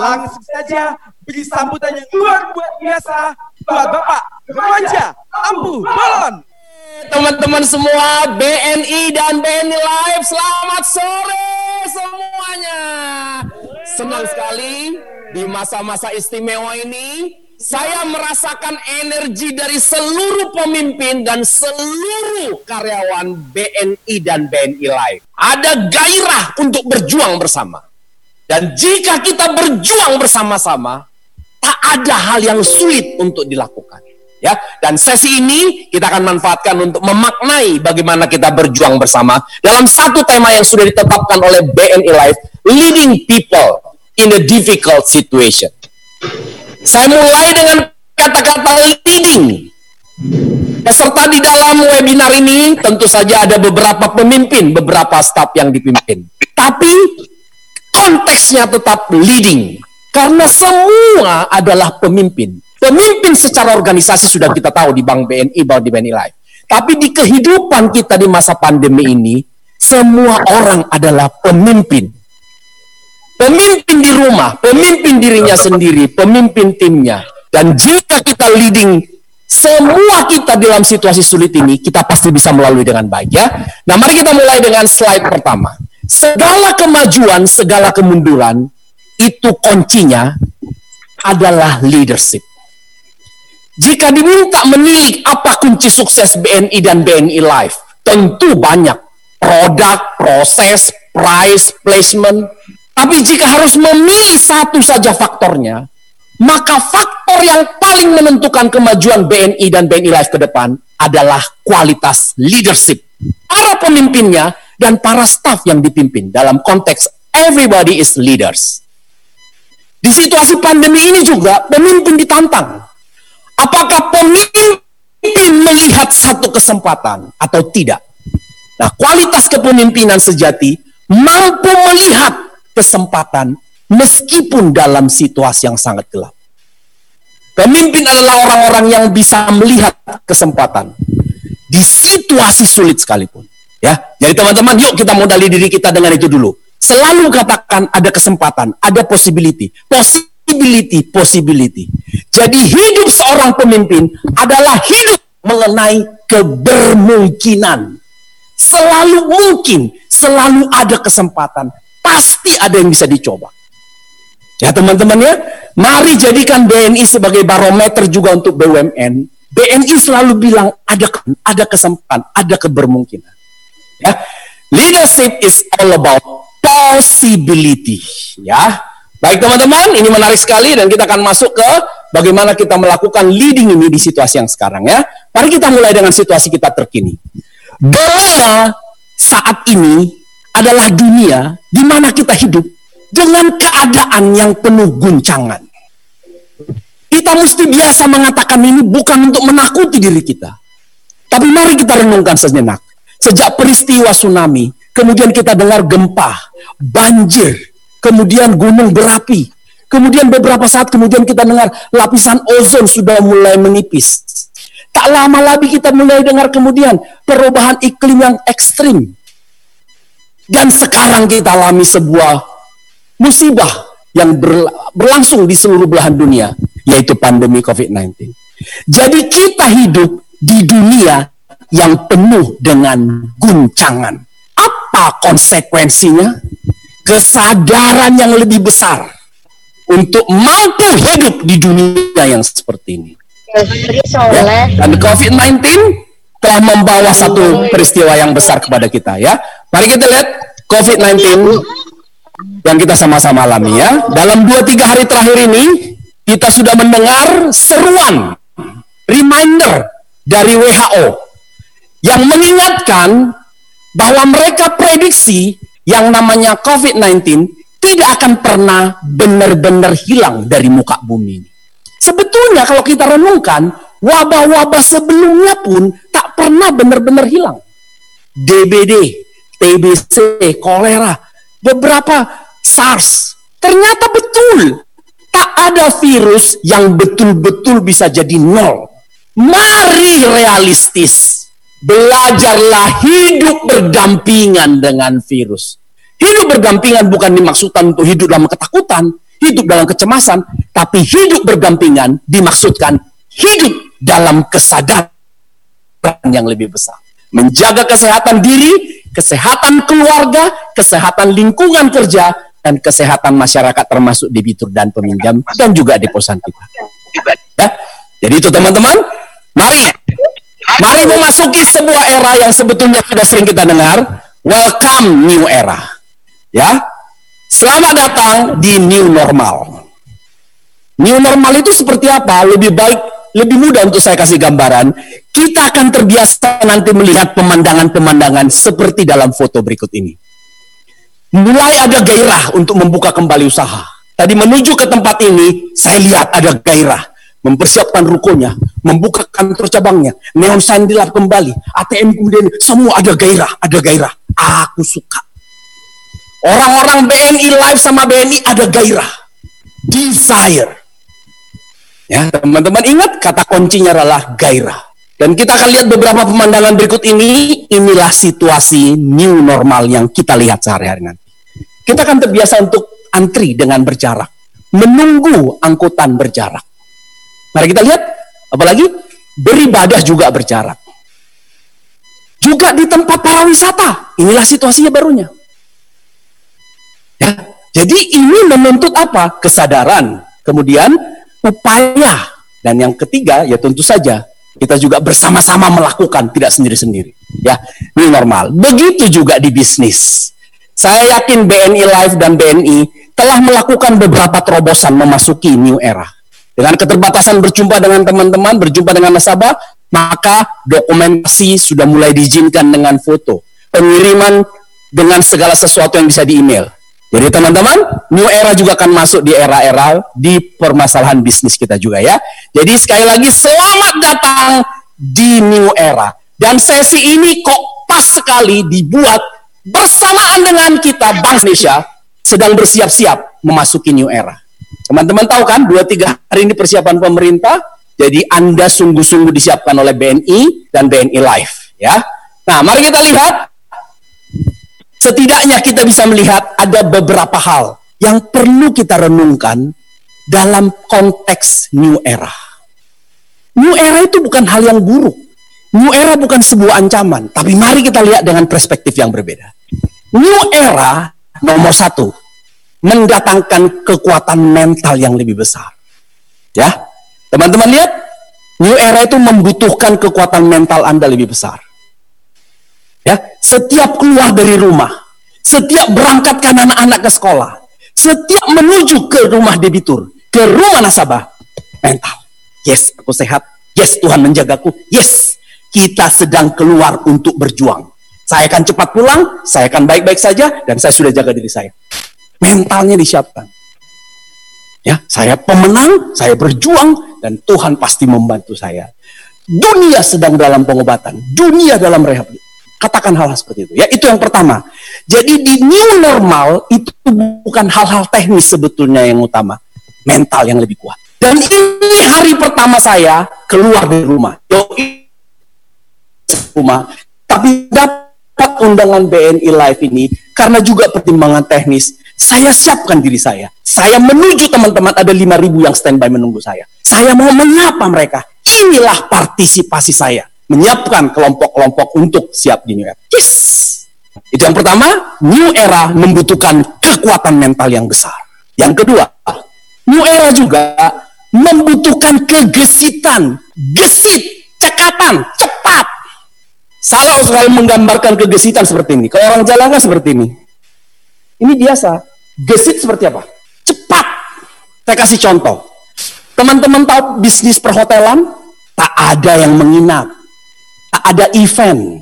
Langsung saja beri sambutan yang luar biasa buat Bapak Remaja Ambu Bolon. Teman-teman semua BNI dan BNI Live, selamat sore semuanya. Senang sekali di masa-masa istimewa ini saya merasakan energi dari seluruh pemimpin dan seluruh karyawan BNI dan BNI Live. Ada gairah untuk berjuang bersama. Dan jika kita berjuang bersama-sama, tak ada hal yang sulit untuk dilakukan. Ya, dan sesi ini kita akan manfaatkan untuk memaknai bagaimana kita berjuang bersama dalam satu tema yang sudah ditetapkan oleh BNI Life, leading people in a difficult situation. Saya mulai dengan kata-kata leading. Peserta di dalam webinar ini tentu saja ada beberapa pemimpin, beberapa staf yang dipimpin. Tapi konteksnya tetap leading. Karena semua adalah pemimpin. Pemimpin secara organisasi sudah kita tahu di Bank BNI, Bank di BNI Life. Tapi di kehidupan kita di masa pandemi ini, semua orang adalah pemimpin. Pemimpin di rumah, pemimpin dirinya sendiri, pemimpin timnya. Dan jika kita leading semua kita dalam situasi sulit ini, kita pasti bisa melalui dengan baik ya. Nah mari kita mulai dengan slide pertama. Segala kemajuan, segala kemunduran, itu kuncinya adalah leadership. Jika diminta menilik apa kunci sukses BNI dan BNI Life, tentu banyak. Produk, proses, price, placement. Tapi jika harus memilih satu saja faktornya, maka faktor yang paling menentukan kemajuan BNI dan BNI Life ke depan adalah kualitas leadership. Para pemimpinnya dan para staf yang dipimpin dalam konteks everybody is leaders. Di situasi pandemi ini juga pemimpin ditantang. Apakah pemimpin melihat satu kesempatan atau tidak? Nah, kualitas kepemimpinan sejati mampu melihat kesempatan meskipun dalam situasi yang sangat gelap. Pemimpin adalah orang-orang yang bisa melihat kesempatan di situasi sulit sekalipun. Ya, jadi teman-teman, yuk kita modali diri kita dengan itu dulu. Selalu katakan ada kesempatan, ada possibility, possibility, possibility. Jadi hidup seorang pemimpin adalah hidup mengenai kebermungkinan. Selalu mungkin, selalu ada kesempatan, pasti ada yang bisa dicoba. Ya teman-teman ya, mari jadikan BNI sebagai barometer juga untuk BUMN. BNI selalu bilang ada ada kesempatan, ada kebermungkinan. Ya. Leadership is all about possibility. Ya. Baik teman-teman, ini menarik sekali dan kita akan masuk ke bagaimana kita melakukan leading ini di situasi yang sekarang ya. Mari kita mulai dengan situasi kita terkini. Dunia saat ini adalah dunia di mana kita hidup dengan keadaan yang penuh guncangan. Kita mesti biasa mengatakan ini bukan untuk menakuti diri kita. Tapi mari kita renungkan sejenak. Sejak peristiwa tsunami, kemudian kita dengar gempa, banjir, kemudian gunung berapi, kemudian beberapa saat kemudian kita dengar lapisan ozon sudah mulai menipis. Tak lama lagi kita mulai dengar kemudian perubahan iklim yang ekstrim. Dan sekarang kita alami sebuah musibah yang berlangsung di seluruh belahan dunia, yaitu pandemi COVID-19. Jadi kita hidup di dunia yang penuh dengan guncangan. Apa konsekuensinya? Kesadaran yang lebih besar untuk mampu hidup di dunia yang seperti ini. Ya, dan COVID-19 telah membawa satu peristiwa yang besar kepada kita ya. Mari kita lihat COVID-19 yang kita sama-sama alami ya. Dalam 2-3 hari terakhir ini kita sudah mendengar seruan reminder dari WHO yang mengingatkan bahwa mereka prediksi yang namanya COVID-19 tidak akan pernah benar-benar hilang dari muka bumi ini. Sebetulnya kalau kita renungkan, wabah-wabah sebelumnya pun tak pernah benar-benar hilang. DBD, TBC, kolera, beberapa SARS, ternyata betul. Tak ada virus yang betul-betul bisa jadi nol. Mari realistis Belajarlah hidup berdampingan dengan virus. Hidup berdampingan bukan dimaksudkan untuk hidup dalam ketakutan. hidup dalam kecemasan, tapi hidup berdampingan dimaksudkan hidup dalam kesadaran yang lebih besar. Menjaga kesehatan diri, kesehatan keluarga, kesehatan lingkungan kerja, dan kesehatan masyarakat termasuk debitur dan peminjam dan juga deposan kita. Ya. Jadi itu teman-teman, mari mari memasuki sebuah era yang sebetulnya sudah sering kita dengar, welcome new era. Ya. Selamat datang di new normal. New normal itu seperti apa? Lebih baik, lebih mudah untuk saya kasih gambaran. Kita akan terbiasa nanti melihat pemandangan-pemandangan seperti dalam foto berikut ini mulai ada gairah untuk membuka kembali usaha. Tadi menuju ke tempat ini, saya lihat ada gairah. Mempersiapkan rukonya, membuka kantor cabangnya, neon sign dilap kembali, ATM kemudian semua ada gairah, ada gairah. Aku suka. Orang-orang BNI live sama BNI ada gairah. Desire. Ya, teman-teman ingat kata kuncinya adalah gairah. Dan kita akan lihat beberapa pemandangan berikut ini. Inilah situasi new normal yang kita lihat sehari-hari nanti. Kita akan terbiasa untuk antri dengan berjarak, menunggu angkutan berjarak. Mari kita lihat, apalagi beribadah juga berjarak. Juga di tempat para wisata, inilah situasinya barunya. Ya, jadi ini menuntut apa? Kesadaran, kemudian upaya, dan yang ketiga ya tentu saja kita juga bersama-sama melakukan, tidak sendiri-sendiri. Ya, ini normal. Begitu juga di bisnis. Saya yakin BNI Live dan BNI telah melakukan beberapa terobosan memasuki new era. Dengan keterbatasan berjumpa dengan teman-teman, berjumpa dengan nasabah, maka dokumentasi sudah mulai diizinkan dengan foto. Pengiriman dengan segala sesuatu yang bisa di email. Jadi teman-teman, new era juga akan masuk di era-era di permasalahan bisnis kita juga ya. Jadi sekali lagi selamat datang di new era. Dan sesi ini kok pas sekali dibuat bersamaan dengan kita Bank Indonesia sedang bersiap-siap memasuki new era. Teman-teman tahu kan, dua tiga hari ini persiapan pemerintah, jadi Anda sungguh-sungguh disiapkan oleh BNI dan BNI Life. Ya, Nah, mari kita lihat, setidaknya kita bisa melihat ada beberapa hal yang perlu kita renungkan dalam konteks new era. New era itu bukan hal yang buruk, New era bukan sebuah ancaman, tapi mari kita lihat dengan perspektif yang berbeda. New era nomor satu, mendatangkan kekuatan mental yang lebih besar. Ya, teman-teman lihat, new era itu membutuhkan kekuatan mental Anda lebih besar. Ya, setiap keluar dari rumah, setiap berangkatkan anak-anak ke sekolah, setiap menuju ke rumah debitur, ke rumah nasabah, mental. Yes, aku sehat. Yes, Tuhan menjagaku. Yes, kita sedang keluar untuk berjuang. Saya akan cepat pulang, saya akan baik-baik saja, dan saya sudah jaga diri saya. Mentalnya disiapkan. Ya, saya pemenang, saya berjuang, dan Tuhan pasti membantu saya. Dunia sedang dalam pengobatan, dunia dalam rehab. Katakan hal-hal seperti itu. Ya, itu yang pertama. Jadi di new normal itu bukan hal-hal teknis sebetulnya yang utama, mental yang lebih kuat. Dan ini hari pertama saya keluar dari rumah. Yoi, rumah. Tapi dapat undangan BNI Live ini karena juga pertimbangan teknis, saya siapkan diri saya. Saya menuju teman-teman ada 5000 yang standby menunggu saya. Saya mau menyapa mereka. Inilah partisipasi saya. Menyiapkan kelompok-kelompok untuk siap di New Era. Yes! Itu yang pertama, New Era membutuhkan kekuatan mental yang besar. Yang kedua, New Era juga membutuhkan kegesitan, gesit, cekatan, cepat, Salah sekali menggambarkan kegesitan seperti ini. Kalau orang jalan kan seperti ini. Ini biasa. Gesit seperti apa? Cepat. Saya kasih contoh. Teman-teman tahu bisnis perhotelan? Tak ada yang menginap. Tak ada event.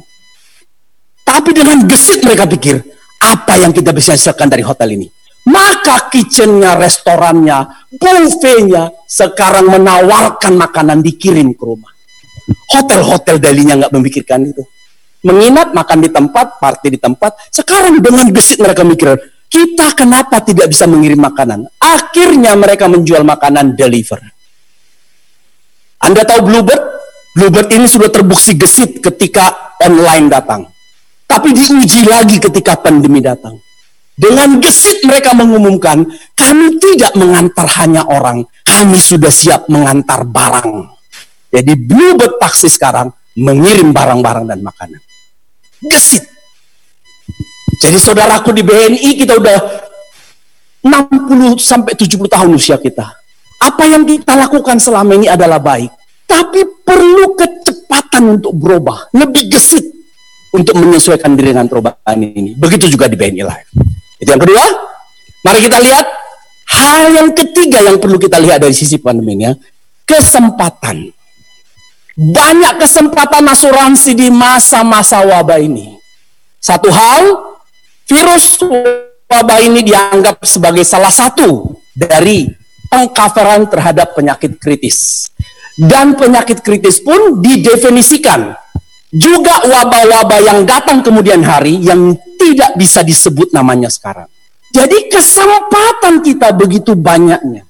Tapi dengan gesit mereka pikir, apa yang kita bisa hasilkan dari hotel ini? Maka kitchennya, restorannya, buffetnya sekarang menawarkan makanan dikirim ke rumah. Hotel-hotel dalinya nggak memikirkan itu. Menginap, makan di tempat, party di tempat. Sekarang dengan gesit mereka mikir, kita kenapa tidak bisa mengirim makanan? Akhirnya mereka menjual makanan deliver. Anda tahu Bluebird? Bluebird ini sudah terbukti gesit ketika online datang. Tapi diuji lagi ketika pandemi datang. Dengan gesit mereka mengumumkan, kami tidak mengantar hanya orang, kami sudah siap mengantar barang. Jadi Bluebird Taxi sekarang mengirim barang-barang dan makanan. Gesit. Jadi saudaraku di BNI kita udah 60 sampai 70 tahun usia kita. Apa yang kita lakukan selama ini adalah baik. Tapi perlu kecepatan untuk berubah. Lebih gesit untuk menyesuaikan diri dengan perubahan ini. Begitu juga di BNI Live. Itu yang kedua. Mari kita lihat hal yang ketiga yang perlu kita lihat dari sisi pandeminya, kesempatan. Banyak kesempatan asuransi di masa-masa wabah ini. Satu hal, virus wabah ini dianggap sebagai salah satu dari pengcoveran terhadap penyakit kritis. Dan penyakit kritis pun didefinisikan juga wabah-wabah yang datang kemudian hari yang tidak bisa disebut namanya sekarang. Jadi kesempatan kita begitu banyaknya.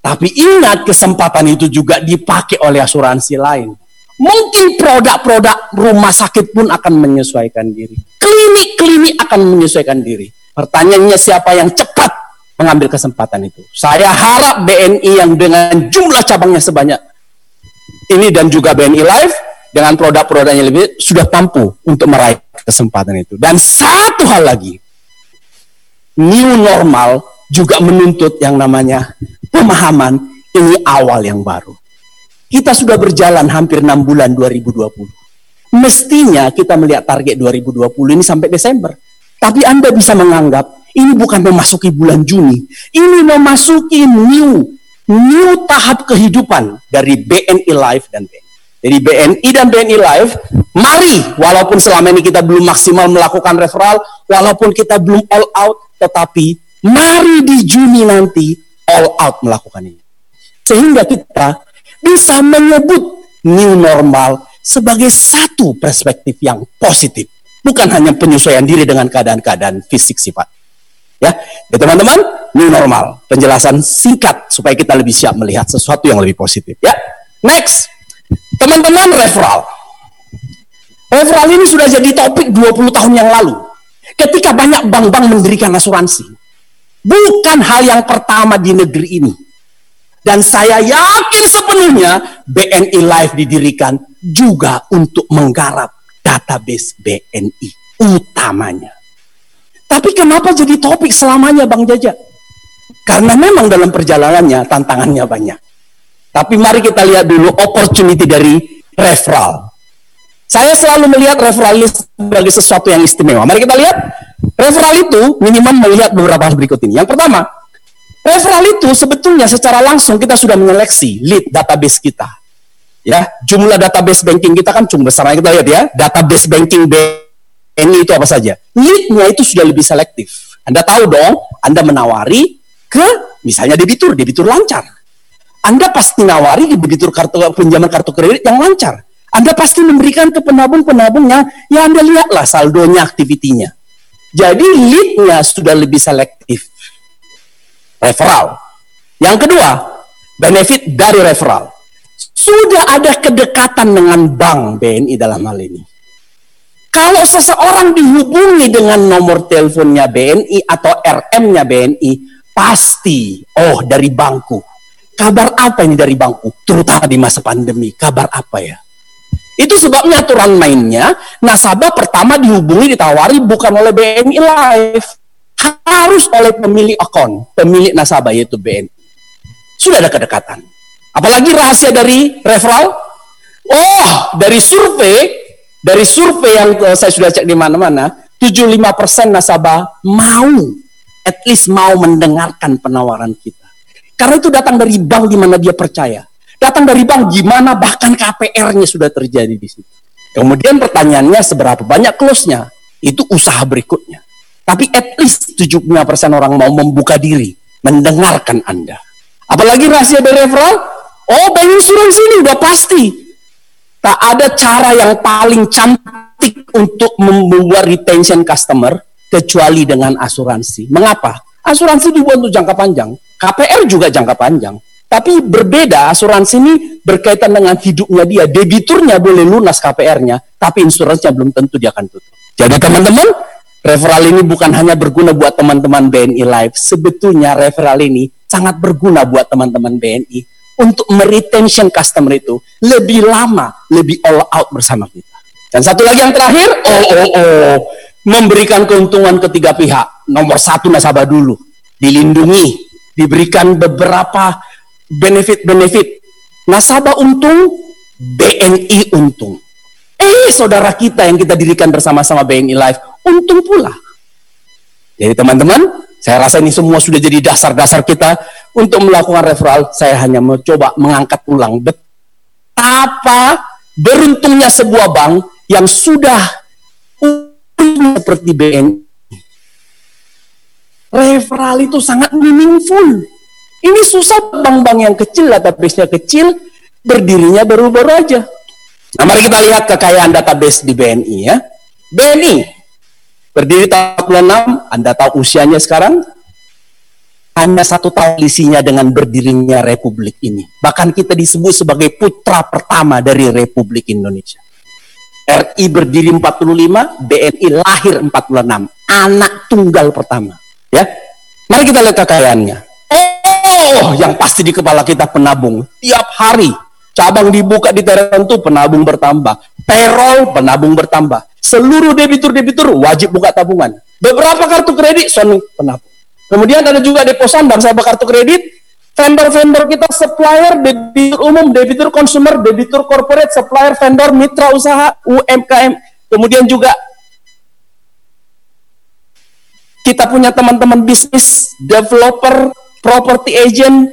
Tapi ingat kesempatan itu juga dipakai oleh asuransi lain. Mungkin produk-produk rumah sakit pun akan menyesuaikan diri. Klinik-klinik akan menyesuaikan diri. Pertanyaannya siapa yang cepat mengambil kesempatan itu? Saya harap BNI yang dengan jumlah cabangnya sebanyak ini dan juga BNI Live dengan produk-produknya lebih sudah mampu untuk meraih kesempatan itu. Dan satu hal lagi, new normal juga menuntut yang namanya pemahaman ini awal yang baru. Kita sudah berjalan hampir 6 bulan 2020. Mestinya kita melihat target 2020 ini sampai Desember. Tapi Anda bisa menganggap ini bukan memasuki bulan Juni. Ini memasuki new new tahap kehidupan dari BNI Live dan BNI. Jadi BNI dan BNI Live, mari walaupun selama ini kita belum maksimal melakukan referral, walaupun kita belum all out, tetapi mari di Juni nanti all out melakukan ini. Sehingga kita bisa menyebut new normal sebagai satu perspektif yang positif. Bukan hanya penyesuaian diri dengan keadaan-keadaan fisik sifat. Ya, ya teman-teman, new normal. Penjelasan singkat supaya kita lebih siap melihat sesuatu yang lebih positif. Ya, next. Teman-teman referral. Referral ini sudah jadi topik 20 tahun yang lalu. Ketika banyak bank-bank mendirikan asuransi. Bukan hal yang pertama di negeri ini dan saya yakin sepenuhnya BNI Live didirikan juga untuk menggarap database BNI utamanya. Tapi kenapa jadi topik selamanya Bang Jaja? Karena memang dalam perjalanannya tantangannya banyak. Tapi mari kita lihat dulu opportunity dari referral. Saya selalu melihat referral ini sebagai sesuatu yang istimewa. Mari kita lihat referral itu minimum melihat beberapa hal berikut ini. Yang pertama, Referral itu sebetulnya secara langsung kita sudah menyeleksi lead database kita. Ya, jumlah database banking kita kan cuma besar. Kita lihat ya, database banking BNI itu apa saja. Leadnya itu sudah lebih selektif. Anda tahu dong, Anda menawari ke misalnya debitur, debitur lancar. Anda pasti nawari di debitur kartu pinjaman kartu kredit yang lancar. Anda pasti memberikan ke penabung-penabung yang ya Anda lihatlah saldonya, aktivitinya. Jadi leadnya sudah lebih selektif referral. Yang kedua, benefit dari referral. Sudah ada kedekatan dengan bank BNI dalam hal ini. Kalau seseorang dihubungi dengan nomor teleponnya BNI atau RM-nya BNI, pasti, oh dari bangku. Kabar apa ini dari bangku? Terutama di masa pandemi, kabar apa ya? Itu sebabnya aturan mainnya, nasabah pertama dihubungi, ditawari bukan oleh BNI Live, harus oleh pemilik akun, pemilik nasabah yaitu BNI. Sudah ada kedekatan. Apalagi rahasia dari referral. Oh, dari survei, dari survei yang uh, saya sudah cek di mana-mana, 75% nasabah mau, at least mau mendengarkan penawaran kita. Karena itu datang dari bank di mana dia percaya. Datang dari bank gimana bahkan KPR-nya sudah terjadi di situ. Kemudian pertanyaannya seberapa banyak close-nya? Itu usaha berikutnya. Tapi at least 75% orang mau membuka diri, mendengarkan Anda. Apalagi rahasia dari oh bank insurance ini udah pasti. Tak ada cara yang paling cantik untuk membuat retention customer kecuali dengan asuransi. Mengapa? Asuransi dibuat untuk jangka panjang. KPR juga jangka panjang. Tapi berbeda, asuransi ini berkaitan dengan hidupnya dia. Debiturnya boleh lunas KPR-nya, tapi insuransinya belum tentu dia akan tutup. Jadi teman-teman, referral ini bukan hanya berguna buat teman-teman BNI Live, sebetulnya referral ini sangat berguna buat teman-teman BNI untuk meretention customer itu lebih lama, lebih all out bersama kita. Dan satu lagi yang terakhir, oh oh oh, memberikan keuntungan ketiga pihak. Nomor satu nasabah dulu, dilindungi, diberikan beberapa benefit-benefit. Nasabah untung, BNI untung. Eh, saudara kita yang kita dirikan bersama-sama BNI Live, untung pula. Jadi teman-teman, saya rasa ini semua sudah jadi dasar-dasar kita untuk melakukan referral. Saya hanya mencoba mengangkat ulang betapa beruntungnya sebuah bank yang sudah seperti BNI. Referral itu sangat meaningful. Ini susah bank-bank yang kecil, database-nya kecil, berdirinya baru-baru aja. Nah, mari kita lihat kekayaan database di BNI ya. BNI berdiri tahun 6, Anda tahu usianya sekarang? Hanya satu tahun isinya dengan berdirinya Republik ini. Bahkan kita disebut sebagai putra pertama dari Republik Indonesia. RI berdiri 45, BNI lahir 46. Anak tunggal pertama. Ya, Mari kita lihat kekayaannya. Oh, yang pasti di kepala kita penabung. Tiap hari Cabang dibuka di tertentu, penabung bertambah. Payroll, penabung bertambah. Seluruh debitur-debitur wajib buka tabungan. Beberapa kartu kredit, Sony penabung. Kemudian ada juga deposan bangsa kartu kredit, vendor-vendor kita, supplier, debitur umum, debitur konsumer, debitur corporate, supplier, vendor, mitra usaha, UMKM. Kemudian juga kita punya teman-teman bisnis, developer, property agent,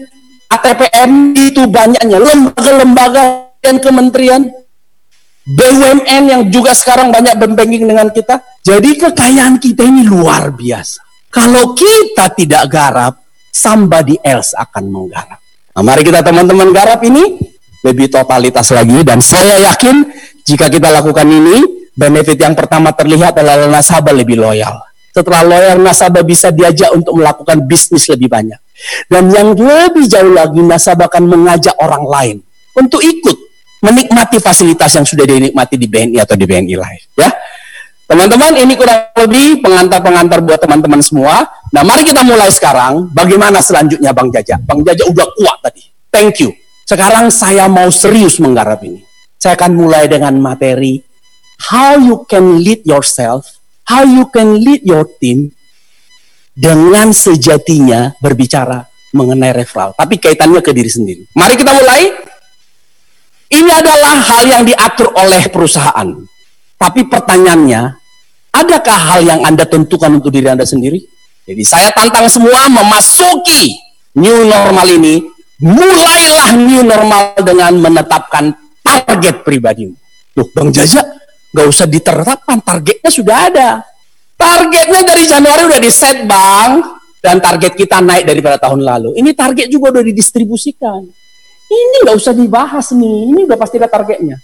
ATPM itu banyaknya lembaga-lembaga dan kementerian BUMN yang juga sekarang banyak berbanking dengan kita. Jadi kekayaan kita ini luar biasa. Kalau kita tidak garap, somebody else akan menggarap. Nah, mari kita teman-teman garap ini lebih totalitas lagi dan saya yakin jika kita lakukan ini, benefit yang pertama terlihat adalah nasabah lebih loyal. Setelah loyal, nasabah bisa diajak untuk melakukan bisnis lebih banyak. Dan yang lebih jauh lagi, nasabah akan mengajak orang lain untuk ikut menikmati fasilitas yang sudah dinikmati di BNI atau di BNI Live. Ya, teman-teman, ini kurang lebih pengantar-pengantar buat teman-teman semua. Nah, mari kita mulai sekarang. Bagaimana selanjutnya, Bang Jaja? Bang Jaja udah kuat tadi. Thank you. Sekarang saya mau serius menggarap ini. Saya akan mulai dengan materi how you can lead yourself how you can lead your team dengan sejatinya berbicara mengenai referral, tapi kaitannya ke diri sendiri. Mari kita mulai. Ini adalah hal yang diatur oleh perusahaan. Tapi pertanyaannya, adakah hal yang Anda tentukan untuk diri Anda sendiri? Jadi saya tantang semua memasuki new normal ini, mulailah new normal dengan menetapkan target pribadimu. Loh, Bang Jaja, Gak usah diterapkan, targetnya sudah ada. Targetnya dari Januari udah di set bang, dan target kita naik daripada tahun lalu. Ini target juga udah didistribusikan. Ini nggak usah dibahas nih, ini udah pasti ada targetnya.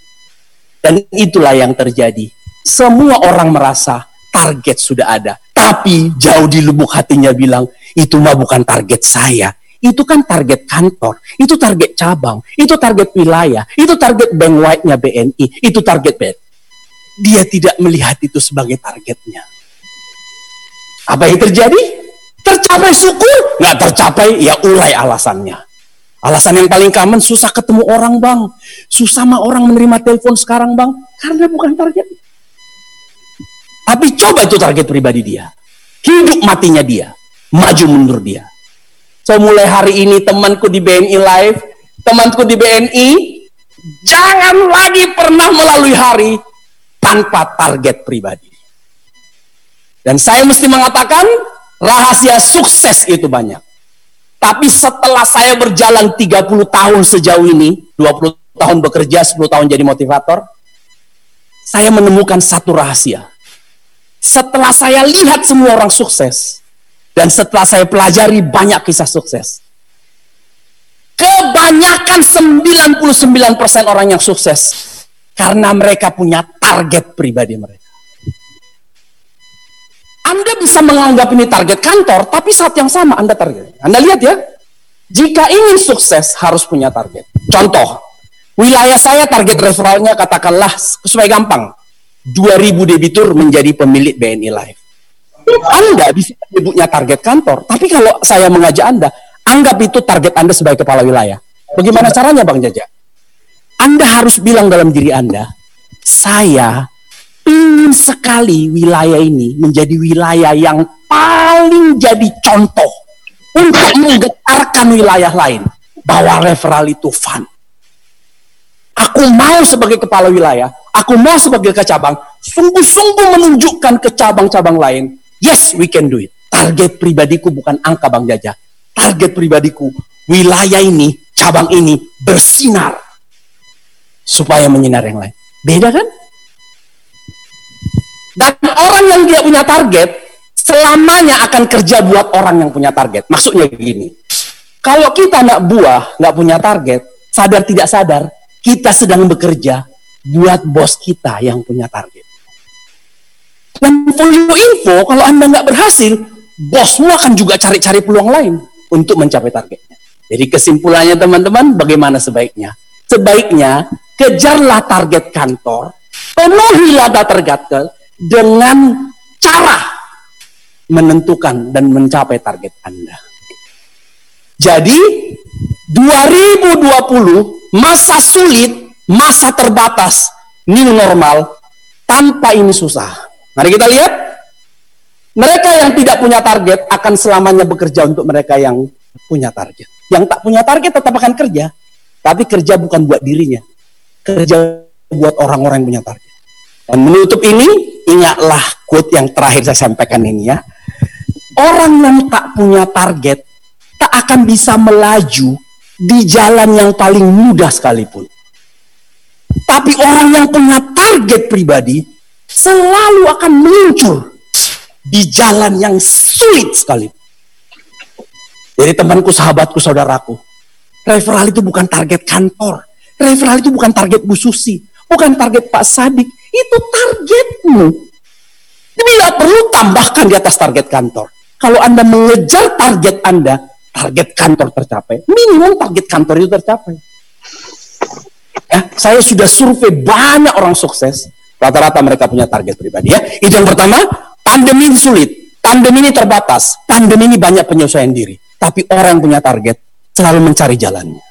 Dan itulah yang terjadi. Semua orang merasa target sudah ada. Tapi jauh di lubuk hatinya bilang, itu mah bukan target saya. Itu kan target kantor, itu target cabang, itu target wilayah, itu target bank white-nya BNI, itu target BNI dia tidak melihat itu sebagai targetnya. Apa yang terjadi? Tercapai syukur, nggak tercapai ya urai alasannya. Alasan yang paling common susah ketemu orang bang, susah sama orang menerima telepon sekarang bang, karena bukan target. Tapi coba itu target pribadi dia, hidup matinya dia, maju mundur dia. So mulai hari ini temanku di BNI Live, temanku di BNI, jangan lagi pernah melalui hari tanpa target pribadi. Dan saya mesti mengatakan rahasia sukses itu banyak. Tapi setelah saya berjalan 30 tahun sejauh ini, 20 tahun bekerja, 10 tahun jadi motivator, saya menemukan satu rahasia. Setelah saya lihat semua orang sukses, dan setelah saya pelajari banyak kisah sukses, kebanyakan 99% orang yang sukses karena mereka punya target pribadi mereka. Anda bisa menganggap ini target kantor, tapi saat yang sama Anda target. Anda lihat ya, jika ingin sukses harus punya target. Contoh, wilayah saya target referralnya katakanlah supaya gampang, 2000 debitur menjadi pemilik BNI Life. Anda bisa menyebutnya target kantor, tapi kalau saya mengajak Anda, anggap itu target Anda sebagai kepala wilayah. Bagaimana caranya Bang Jaja? Anda harus bilang dalam diri Anda, saya ingin sekali wilayah ini menjadi wilayah yang paling jadi contoh untuk menggetarkan wilayah lain bahwa referral itu fun. Aku mau sebagai kepala wilayah, aku mau sebagai kecabang, sungguh-sungguh menunjukkan ke cabang-cabang lain, yes, we can do it. Target pribadiku bukan angka Bang Jaja. Target pribadiku, wilayah ini, cabang ini bersinar. Supaya menyinar yang lain. Beda kan? Dan orang yang tidak punya target, selamanya akan kerja buat orang yang punya target. Maksudnya begini, kalau kita nggak buah, nggak punya target, sadar tidak sadar, kita sedang bekerja buat bos kita yang punya target. Dan for your info, kalau Anda nggak berhasil, bosmu akan juga cari-cari peluang lain untuk mencapai targetnya. Jadi kesimpulannya teman-teman, bagaimana sebaiknya? Sebaiknya kejarlah target kantor, penuhilah target dengan cara menentukan dan mencapai target Anda. Jadi 2020 masa sulit, masa terbatas, new normal, tanpa ini susah. Mari kita lihat. Mereka yang tidak punya target akan selamanya bekerja untuk mereka yang punya target. Yang tak punya target tetap akan kerja, tapi kerja bukan buat dirinya. Kerja buat orang-orang yang punya target. Dan menutup ini, ingatlah quote yang terakhir saya sampaikan ini ya. Orang yang tak punya target tak akan bisa melaju di jalan yang paling mudah sekalipun. Tapi orang yang punya target pribadi selalu akan muncul di jalan yang sulit sekali. Jadi temanku, sahabatku, saudaraku, referral itu bukan target kantor. Referral itu bukan target Bu Susi, bukan target Pak Sadik. Itu targetmu. Tidak perlu tambahkan di atas target kantor. Kalau Anda mengejar target Anda, target kantor tercapai. Minimum target kantor itu tercapai. Ya, saya sudah survei banyak orang sukses. Rata-rata mereka punya target pribadi ya. Itu yang pertama, pandemi ini sulit. Pandemi ini terbatas. Pandemi ini banyak penyesuaian diri. Tapi orang punya target selalu mencari jalannya.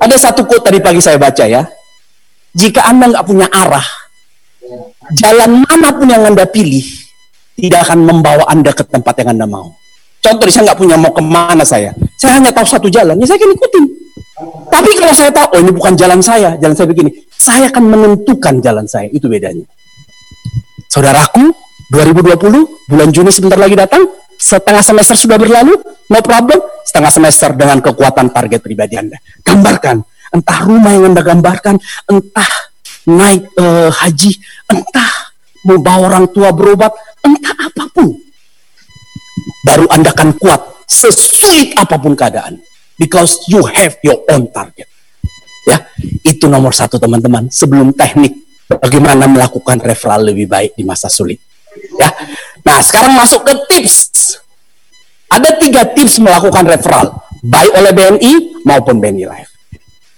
Ada satu quote tadi pagi saya baca ya. Jika Anda nggak punya arah, jalan mana pun yang Anda pilih, tidak akan membawa Anda ke tempat yang Anda mau. Contoh, saya nggak punya mau ke mana saya. Saya hanya tahu satu jalan, ya saya akan ikutin. Tapi kalau saya tahu, oh ini bukan jalan saya, jalan saya begini. Saya akan menentukan jalan saya, itu bedanya. Saudaraku, 2020, bulan Juni sebentar lagi datang, setengah semester sudah berlalu, no problem, setengah semester dengan kekuatan target pribadi Anda. Gambarkan, entah rumah yang Anda gambarkan, entah naik uh, haji, entah mau bawa orang tua berobat, entah apa pun baru Anda akan kuat sesulit apa pun keadaan. Because you have your own target. Ya, itu nomor satu teman-teman. Sebelum teknik bagaimana melakukan referral lebih baik di masa sulit. Ya, nah sekarang masuk ke tips. Ada tiga tips melakukan referral, baik oleh BNI maupun BNI Life.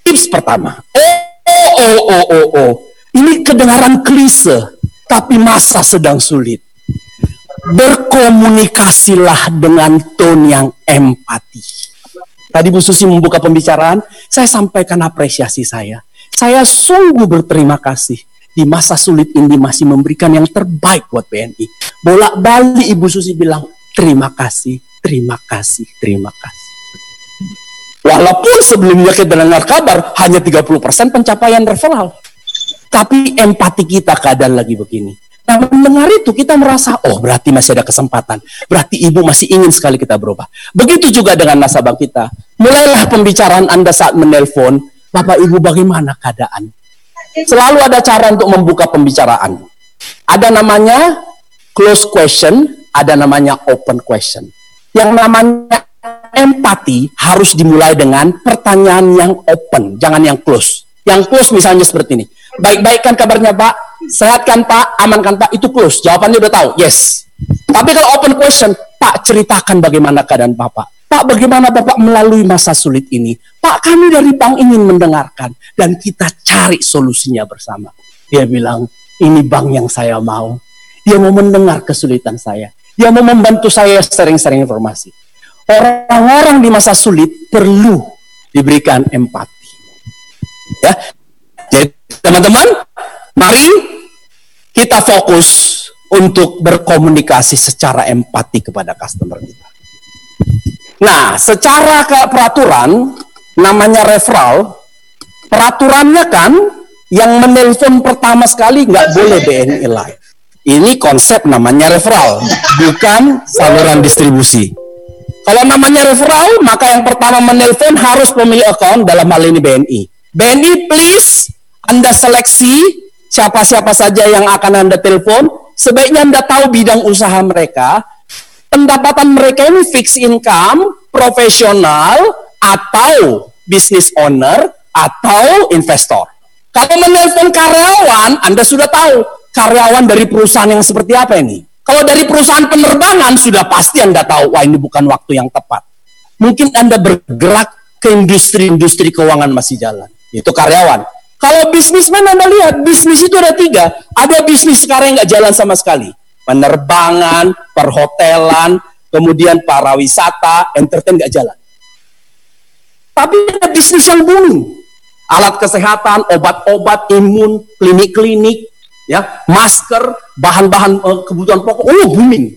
Tips pertama, oh oh oh oh oh, ini kedengaran klise, tapi masa sedang sulit berkomunikasilah dengan tone yang empati. Tadi Bu Susi membuka pembicaraan, saya sampaikan apresiasi saya. Saya sungguh berterima kasih di masa sulit ini masih memberikan yang terbaik buat BNI. Bolak-balik Ibu Susi bilang, terima kasih, terima kasih, terima kasih. Walaupun sebelumnya kita dengar kabar hanya 30% pencapaian referral. Tapi empati kita keadaan lagi begini. Nah, mendengar itu kita merasa, oh berarti masih ada kesempatan. Berarti ibu masih ingin sekali kita berubah. Begitu juga dengan nasabah kita. Mulailah pembicaraan Anda saat menelpon, Bapak Ibu bagaimana keadaan? Selalu ada cara untuk membuka pembicaraan. Ada namanya close question, ada namanya open question. Yang namanya empati harus dimulai dengan pertanyaan yang open, jangan yang close. Yang close misalnya seperti ini. Baik-baik kan kabarnya Pak? Sehat kan Pak? Aman kan Pak? Itu close. Jawabannya udah tahu. Yes. Tapi kalau open question, Pak ceritakan bagaimana keadaan Bapak. Pak bagaimana Bapak melalui masa sulit ini? Pak kami dari bank ingin mendengarkan. Dan kita cari solusinya bersama. Dia bilang, ini bank yang saya mau. Dia mau mendengar kesulitan saya. Dia mau membantu saya sering-sering informasi. Orang-orang di masa sulit perlu diberikan empati. Ya. Jadi teman-teman, mari kita fokus untuk berkomunikasi secara empati kepada customer kita. Nah, secara ke peraturan namanya referral, peraturannya kan yang menelpon pertama sekali nggak boleh BNI Live. Ini konsep namanya referral, bukan saluran distribusi. Kalau namanya referral, maka yang pertama menelpon harus pemilik account dalam hal ini BNI. BNI please, Anda seleksi siapa-siapa saja yang akan Anda telepon. Sebaiknya Anda tahu bidang usaha mereka, pendapatan mereka ini fixed income, profesional, atau business owner, atau investor. Kalau menelpon karyawan, Anda sudah tahu karyawan dari perusahaan yang seperti apa ini? Kalau dari perusahaan penerbangan sudah pasti Anda tahu, wah ini bukan waktu yang tepat. Mungkin Anda bergerak ke industri-industri keuangan masih jalan. Itu karyawan. Kalau bisnismen Anda lihat, bisnis itu ada tiga. Ada bisnis sekarang yang nggak jalan sama sekali. Penerbangan, perhotelan, kemudian para wisata, entertain nggak jalan. Tapi ada bisnis yang booming. Alat kesehatan, obat-obat, imun, klinik-klinik, ya masker, bahan-bahan uh, kebutuhan pokok, oh booming.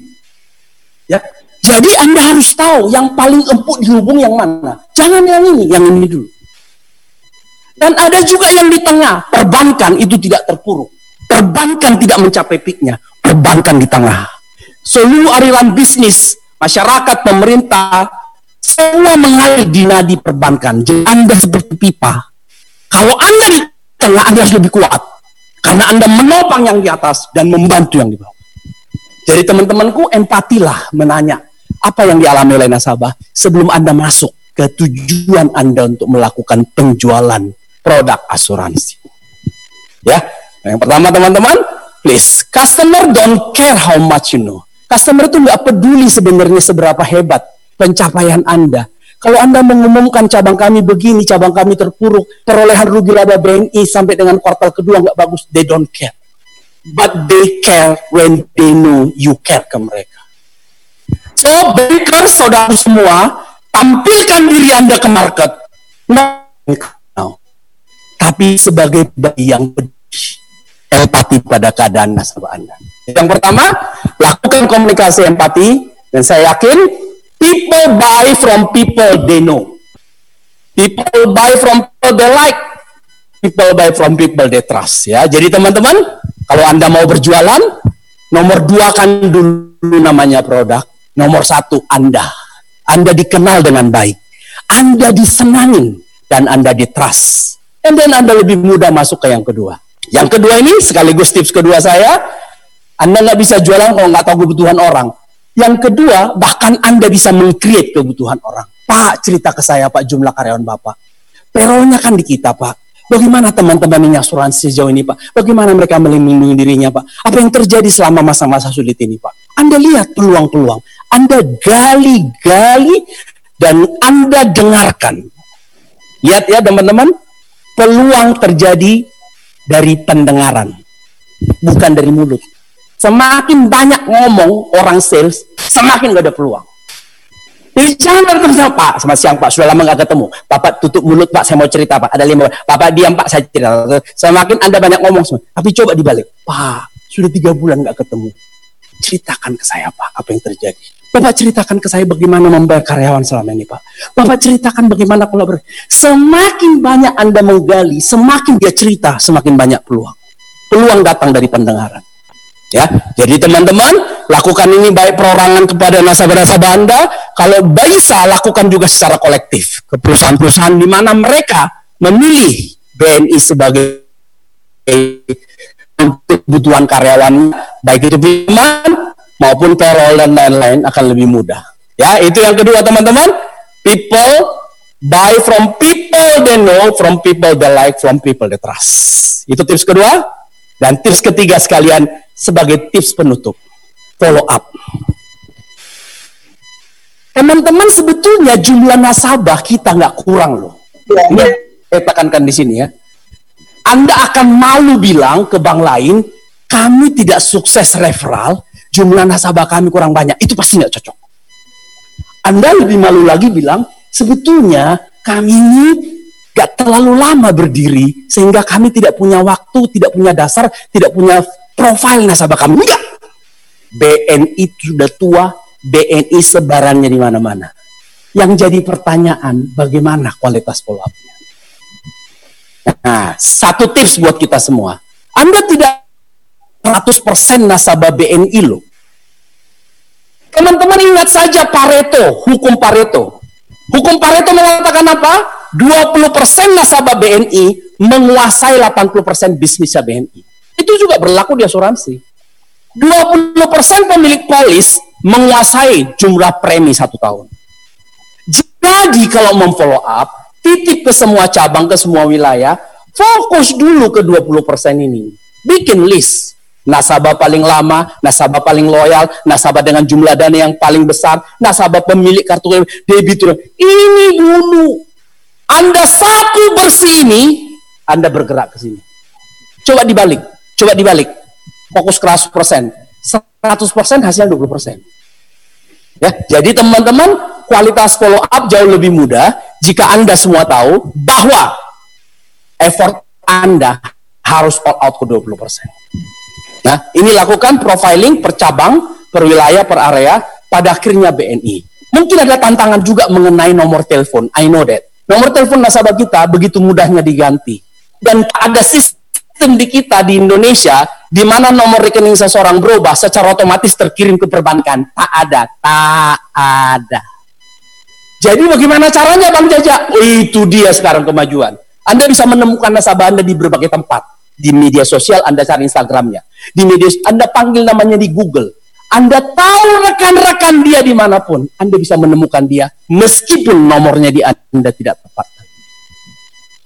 Ya, jadi Anda harus tahu yang paling empuk dihubung yang mana. Jangan yang ini, yang ini dulu. Dan ada juga yang di tengah, perbankan itu tidak terpuruk. Perbankan tidak mencapai peaknya, perbankan di tengah. Seluruh aliran bisnis, masyarakat, pemerintah, semua mengalir di nadi perbankan. Jadi Anda seperti pipa. Kalau Anda di tengah, Anda harus lebih kuat. Karena Anda menopang yang di atas dan membantu yang di bawah. Jadi teman-temanku empatilah menanya apa yang dialami oleh nasabah sebelum Anda masuk ke tujuan Anda untuk melakukan penjualan produk asuransi. Ya, yang pertama teman-teman, please, customer don't care how much you know. Customer itu nggak peduli sebenarnya seberapa hebat pencapaian Anda. Kalau Anda mengumumkan cabang kami begini, cabang kami terpuruk, perolehan rugi laba BNI sampai dengan kuartal kedua nggak bagus, they don't care. But they care when they know you care ke mereka. So, banker saudara semua, tampilkan diri Anda ke market. Nah, no. Tapi sebagai yang empati pada keadaan nasabah Anda. Yang pertama, lakukan komunikasi empati, dan saya yakin People buy from people they know. People buy from people they like. People buy from people they trust. Ya, jadi teman-teman, kalau anda mau berjualan, nomor dua kan dulu namanya produk. Nomor satu anda. Anda dikenal dengan baik. Anda disenangin dan anda ditrust. Dan then anda lebih mudah masuk ke yang kedua. Yang kedua ini sekaligus tips kedua saya, anda nggak bisa jualan kalau nggak tahu kebutuhan orang. Yang kedua, bahkan Anda bisa mengcreate kebutuhan orang. Pak, cerita ke saya Pak jumlah karyawan Bapak. Perolnya kan di kita Pak. Bagaimana teman-teman ini asuransi sejauh ini Pak? Bagaimana mereka melindungi dirinya Pak? Apa yang terjadi selama masa-masa sulit ini Pak? Anda lihat peluang-peluang. Anda gali-gali dan Anda dengarkan. Lihat ya teman-teman, peluang terjadi dari pendengaran, bukan dari mulut. Semakin banyak ngomong orang sales, semakin gak ada peluang. Jadi jangan bertemu sama Pak, sama siang Pak, sudah lama gak ketemu. Bapak tutup mulut Pak, saya mau cerita Pak. Ada lima, Bapak diam Pak, saya cerita. Semakin Anda banyak ngomong semua. Tapi coba dibalik. Pak, sudah tiga bulan gak ketemu. Ceritakan ke saya Pak, apa yang terjadi. Bapak ceritakan ke saya bagaimana membayar karyawan selama ini Pak. Bapak ceritakan bagaimana kolaborasi. Semakin banyak Anda menggali, semakin dia cerita, semakin banyak peluang. Peluang datang dari pendengaran. Ya, jadi teman-teman lakukan ini baik perorangan kepada nasabah-nasabah Anda, kalau bisa lakukan juga secara kolektif ke perusahaan-perusahaan di mana mereka memilih BNI sebagai untuk kebutuhan karyawan baik itu pinjaman maupun payroll dan lain-lain akan lebih mudah. Ya, itu yang kedua teman-teman. People buy from people they know, from people they like, from people they trust. Itu tips kedua. Dan tips ketiga sekalian sebagai tips penutup. Follow up. Teman-teman sebetulnya jumlah nasabah kita nggak kurang loh. Ini saya tekankan di sini ya. Anda akan malu bilang ke bank lain, kami tidak sukses referral, jumlah nasabah kami kurang banyak. Itu pasti nggak cocok. Anda lebih malu lagi bilang, sebetulnya kami ini gak terlalu lama berdiri, sehingga kami tidak punya waktu, tidak punya dasar, tidak punya profil nasabah kami. Enggak. BNI sudah tua, BNI sebarannya di mana-mana. Yang jadi pertanyaan, bagaimana kualitas follow up-nya? Nah, satu tips buat kita semua. Anda tidak 100% nasabah BNI loh. Teman-teman ingat saja Pareto, hukum Pareto. Hukum Pareto mengatakan apa? 20% nasabah BNI menguasai 80% bisnisnya BNI. Itu juga berlaku di asuransi. 20% pemilik polis menguasai jumlah premi satu tahun. Jadi kalau memfollow up, titip ke semua cabang, ke semua wilayah, fokus dulu ke 20% ini. Bikin list nasabah paling lama, nasabah paling loyal, nasabah dengan jumlah dana yang paling besar, nasabah pemilik kartu debitur. Ini dulu. Anda sapu bersih ini, Anda bergerak ke sini. Coba dibalik, coba dibalik. Fokus ke 100 persen. 100 persen hasilnya 20 persen. Ya, jadi teman-teman, kualitas follow up jauh lebih mudah jika Anda semua tahu bahwa effort Anda harus all out ke 20 persen. Nah, ini lakukan profiling per cabang, per wilayah, per area, pada akhirnya BNI. Mungkin ada tantangan juga mengenai nomor telepon, I know that. Nomor telepon nasabah kita begitu mudahnya diganti. Dan ada sistem di kita di Indonesia di mana nomor rekening seseorang berubah secara otomatis terkirim ke perbankan. Tak ada, tak ada. Jadi bagaimana caranya Bang Jaja? Oh, itu dia sekarang kemajuan. Anda bisa menemukan nasabah Anda di berbagai tempat di media sosial Anda cari Instagramnya. Di media Anda panggil namanya di Google. Anda tahu rekan-rekan dia di mana pun. Anda bisa menemukan dia meskipun nomornya di Anda tidak tepat.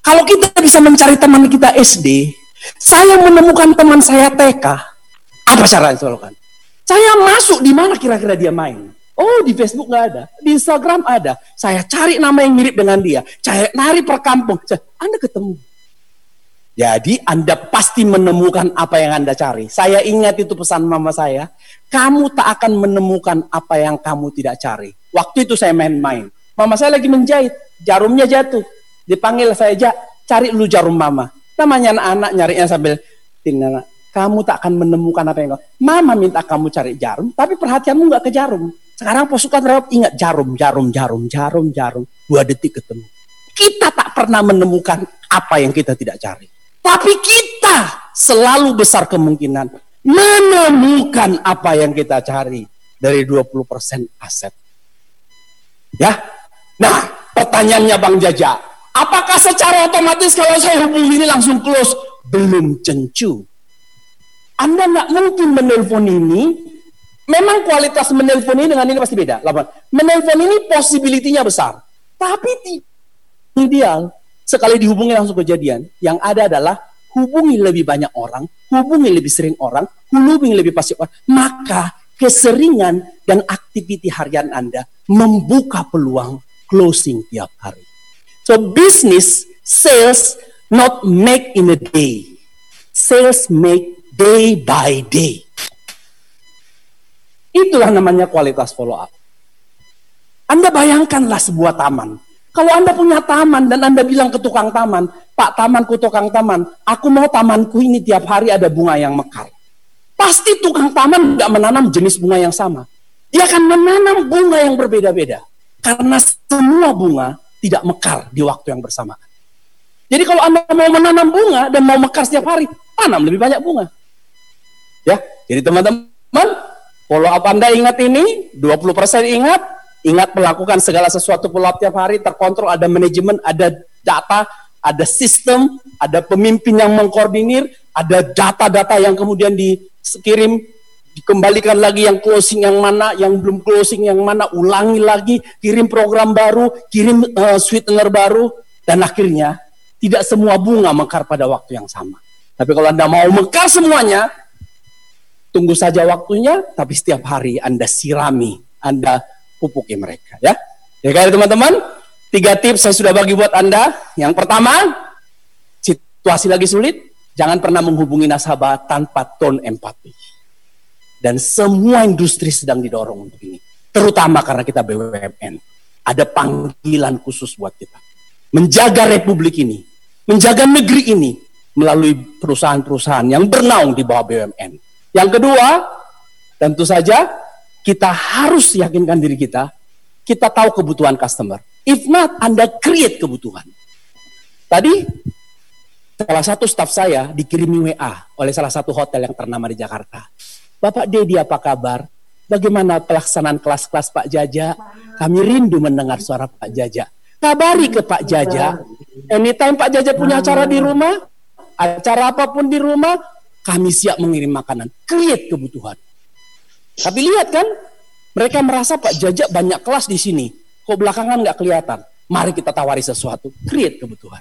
Kalau kita bisa mencari teman kita SD, saya menemukan teman saya TK. Apa cara itu lakukan? Saya masuk di mana kira-kira dia main. Oh di Facebook nggak ada, di Instagram ada. Saya cari nama yang mirip dengan dia. Saya nari per kampung. Anda ketemu jadi Anda pasti menemukan apa yang Anda cari. Saya ingat itu pesan mama saya. Kamu tak akan menemukan apa yang kamu tidak cari. Waktu itu saya main-main. Mama saya lagi menjahit. Jarumnya jatuh. Dipanggil saya, aja, cari lu jarum mama. Namanya anak-anak nyarinya sambil, tinggal kamu tak akan menemukan apa yang kau. Mama minta kamu cari jarum, tapi perhatianmu nggak ke jarum. Sekarang pasukan rawat ingat jarum, jarum, jarum, jarum, jarum. Dua detik ketemu. Kita tak pernah menemukan apa yang kita tidak cari. Tapi kita selalu besar kemungkinan menemukan apa yang kita cari dari 20% aset. Ya. Nah, pertanyaannya Bang Jaja, apakah secara otomatis kalau saya hubungi ini langsung close? Belum tentu. Anda nggak mungkin menelpon ini. Memang kualitas menelpon ini dengan ini pasti beda. Menelpon ini possibility-nya besar. Tapi ideal sekali dihubungi langsung kejadian. Yang ada adalah hubungi lebih banyak orang, hubungi lebih sering orang, hubungi lebih pasif orang. Maka keseringan dan aktiviti harian Anda membuka peluang closing tiap hari. So business, sales not make in a day. Sales make day by day. Itulah namanya kualitas follow up. Anda bayangkanlah sebuah taman kalau Anda punya taman dan Anda bilang ke tukang taman, Pak tamanku tukang taman, aku mau tamanku ini tiap hari ada bunga yang mekar. Pasti tukang taman nggak menanam jenis bunga yang sama. Dia akan menanam bunga yang berbeda-beda. Karena semua bunga tidak mekar di waktu yang bersamaan. Jadi kalau Anda mau menanam bunga dan mau mekar setiap hari, tanam lebih banyak bunga. Ya, jadi teman-teman, follow up Anda ingat ini, 20% ingat, Ingat melakukan segala sesuatu pula tiap hari, terkontrol, ada manajemen, ada data, ada sistem, ada pemimpin yang mengkoordinir, ada data-data yang kemudian dikirim, dikembalikan lagi yang closing yang mana, yang belum closing yang mana, ulangi lagi, kirim program baru, kirim uh, sweetener baru, dan akhirnya tidak semua bunga mekar pada waktu yang sama. Tapi kalau Anda mau mekar semuanya, tunggu saja waktunya, tapi setiap hari Anda sirami, Anda pupuki mereka ya. Ya kali teman-teman, tiga tips saya sudah bagi buat Anda. Yang pertama, situasi lagi sulit, Jangan pernah menghubungi nasabah tanpa tone empati. Dan semua industri sedang didorong untuk ini. Terutama karena kita BUMN. Ada panggilan khusus buat kita. Menjaga republik ini. Menjaga negeri ini. Melalui perusahaan-perusahaan yang bernaung di bawah BUMN. Yang kedua, tentu saja kita harus yakinkan diri kita. Kita tahu kebutuhan customer. If not, Anda create kebutuhan. Tadi salah satu staf saya dikirimi WA oleh salah satu hotel yang ternama di Jakarta. Bapak Dedi apa kabar? Bagaimana pelaksanaan kelas-kelas Pak Jaja? Kami rindu mendengar suara Pak Jaja. Kabari ke Pak Jaja. Anytime Pak Jaja punya acara di rumah, acara apa pun di rumah, kami siap mengirim makanan. Create kebutuhan. Tapi lihat kan, mereka merasa Pak Jaja banyak kelas di sini. Kok belakangan nggak kelihatan? Mari kita tawari sesuatu. Create kebutuhan.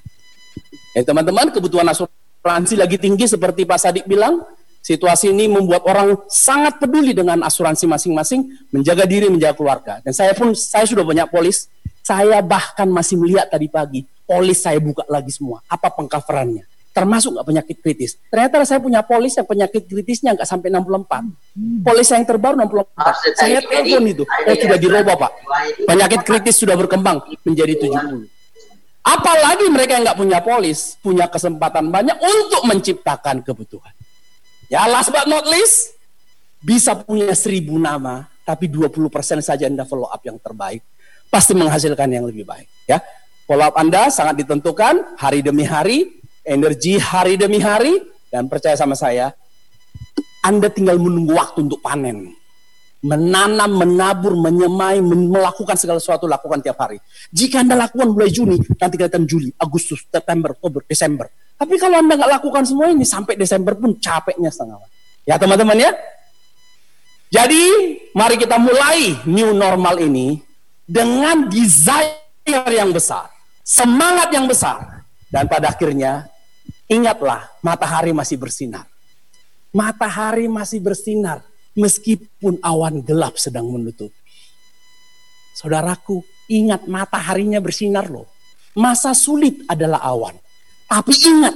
Ya teman-teman, kebutuhan asuransi lagi tinggi seperti Pak Sadik bilang. Situasi ini membuat orang sangat peduli dengan asuransi masing-masing, menjaga diri, menjaga keluarga. Dan saya pun, saya sudah banyak polis. Saya bahkan masih melihat tadi pagi, polis saya buka lagi semua. Apa pengcoverannya? Termasuk nggak penyakit kritis. Ternyata saya punya polis yang penyakit kritisnya nggak sampai 64. Polis yang terbaru 64. Saya telepon itu, oh sudah dirubah pak. Penyakit kritis sudah berkembang menjadi 70. Apalagi mereka yang nggak punya polis, punya kesempatan banyak untuk menciptakan kebutuhan. Ya last but not least, bisa punya seribu nama, tapi 20% saja Anda follow up yang terbaik. Pasti menghasilkan yang lebih baik. Ya, Follow up Anda sangat ditentukan hari demi hari, energi hari demi hari dan percaya sama saya, Anda tinggal menunggu waktu untuk panen. Menanam, menabur, menyemai, melakukan segala sesuatu lakukan tiap hari. Jika Anda lakukan mulai Juni, nanti kelihatan Juli, Agustus, September, Oktober, Desember. Tapi kalau Anda nggak lakukan semua ini sampai Desember pun capeknya setengah. Ya teman-teman ya. Jadi mari kita mulai new normal ini dengan desire yang besar, semangat yang besar, dan pada akhirnya Ingatlah, matahari masih bersinar. Matahari masih bersinar meskipun awan gelap sedang menutup. Saudaraku, ingat mataharinya bersinar loh. Masa sulit adalah awan. Tapi ingat,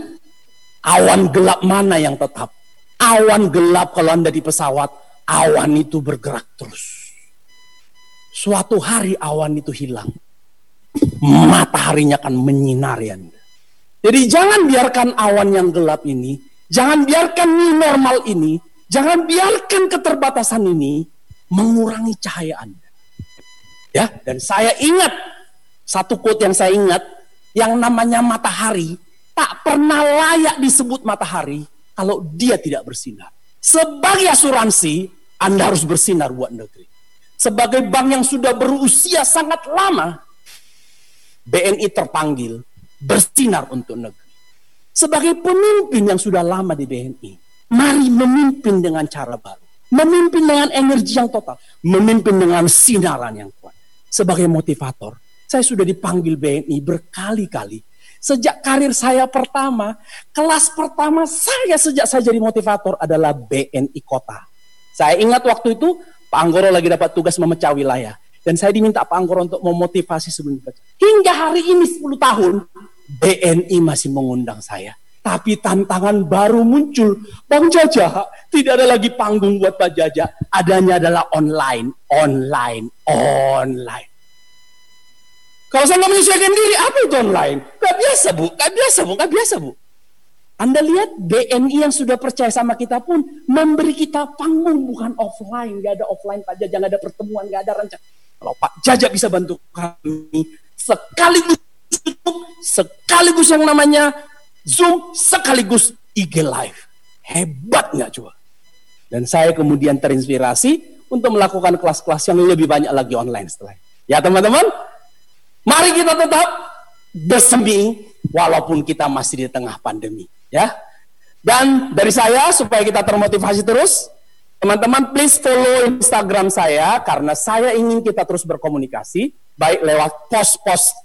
awan gelap mana yang tetap? Awan gelap kalau Anda di pesawat, awan itu bergerak terus. Suatu hari awan itu hilang. Mataharinya akan menyinari Anda. Jadi jangan biarkan awan yang gelap ini, jangan biarkan new normal ini, jangan biarkan keterbatasan ini mengurangi cahaya Anda. Ya, dan saya ingat satu quote yang saya ingat yang namanya matahari tak pernah layak disebut matahari kalau dia tidak bersinar. Sebagai asuransi, Anda harus bersinar buat negeri. Sebagai bank yang sudah berusia sangat lama, BNI terpanggil bersinar untuk negeri. Sebagai pemimpin yang sudah lama di BNI, mari memimpin dengan cara baru. Memimpin dengan energi yang total. Memimpin dengan sinaran yang kuat. Sebagai motivator, saya sudah dipanggil BNI berkali-kali. Sejak karir saya pertama, kelas pertama saya sejak saya jadi motivator adalah BNI Kota. Saya ingat waktu itu Pak Anggoro lagi dapat tugas memecah wilayah. Dan saya diminta Pak Anggoro untuk memotivasi sebelum dibaca. Hingga hari ini 10 tahun, BNI masih mengundang saya. Tapi tantangan baru muncul. Bang Jaja, tidak ada lagi panggung buat Pak Jaja. Adanya adalah online, online, online. Kalau saya nggak menyesuaikan diri, apa itu online? Gak biasa bu, gak biasa bu, gak biasa bu. Anda lihat BNI yang sudah percaya sama kita pun memberi kita panggung bukan offline, gak ada offline Pak Jaja, gak ada pertemuan, gak ada rencana. Kalau Pak Jaja bisa bantu kami sekaligus sekaligus yang namanya Zoom, sekaligus IG Live. Hebat nggak coba? Dan saya kemudian terinspirasi untuk melakukan kelas-kelas yang lebih banyak lagi online setelah. Ya teman-teman, mari kita tetap bersemi walaupun kita masih di tengah pandemi. Ya, dan dari saya supaya kita termotivasi terus, Teman-teman please follow Instagram saya karena saya ingin kita terus berkomunikasi baik lewat post-post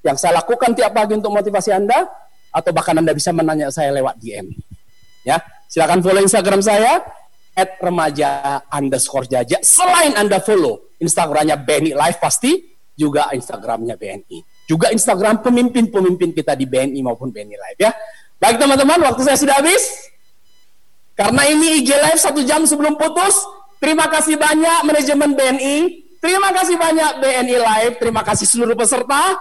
yang saya lakukan tiap pagi untuk motivasi Anda atau bahkan Anda bisa menanya saya lewat DM. Ya, silakan follow Instagram saya at remaja. Selain Anda follow Instagramnya BNI Live pasti juga Instagramnya BNI. Juga Instagram pemimpin-pemimpin kita di BNI maupun BNI Live ya. Baik teman-teman, waktu saya sudah habis. Karena ini IG Live satu jam sebelum putus. Terima kasih banyak manajemen BNI. Terima kasih banyak BNI Live. Terima kasih seluruh peserta.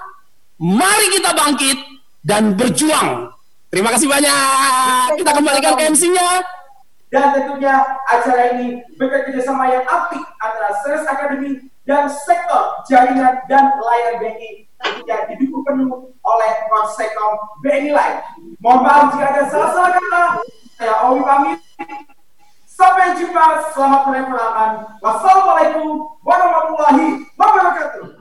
Mari kita bangkit dan berjuang. Terima kasih banyak. Kita kembalikan ke MC-nya. Dan tentunya acara ini berkat kerjasama yang apik antara Seres Academy dan sektor jaringan dan layanan BNI ketika didukung penuh oleh Konsekom BNI Live. Mohon maaf jika ada salah-salah kata. Saya Owi pamit. Sampai jumpa. Selamat menikmati. Wassalamualaikum warahmatullahi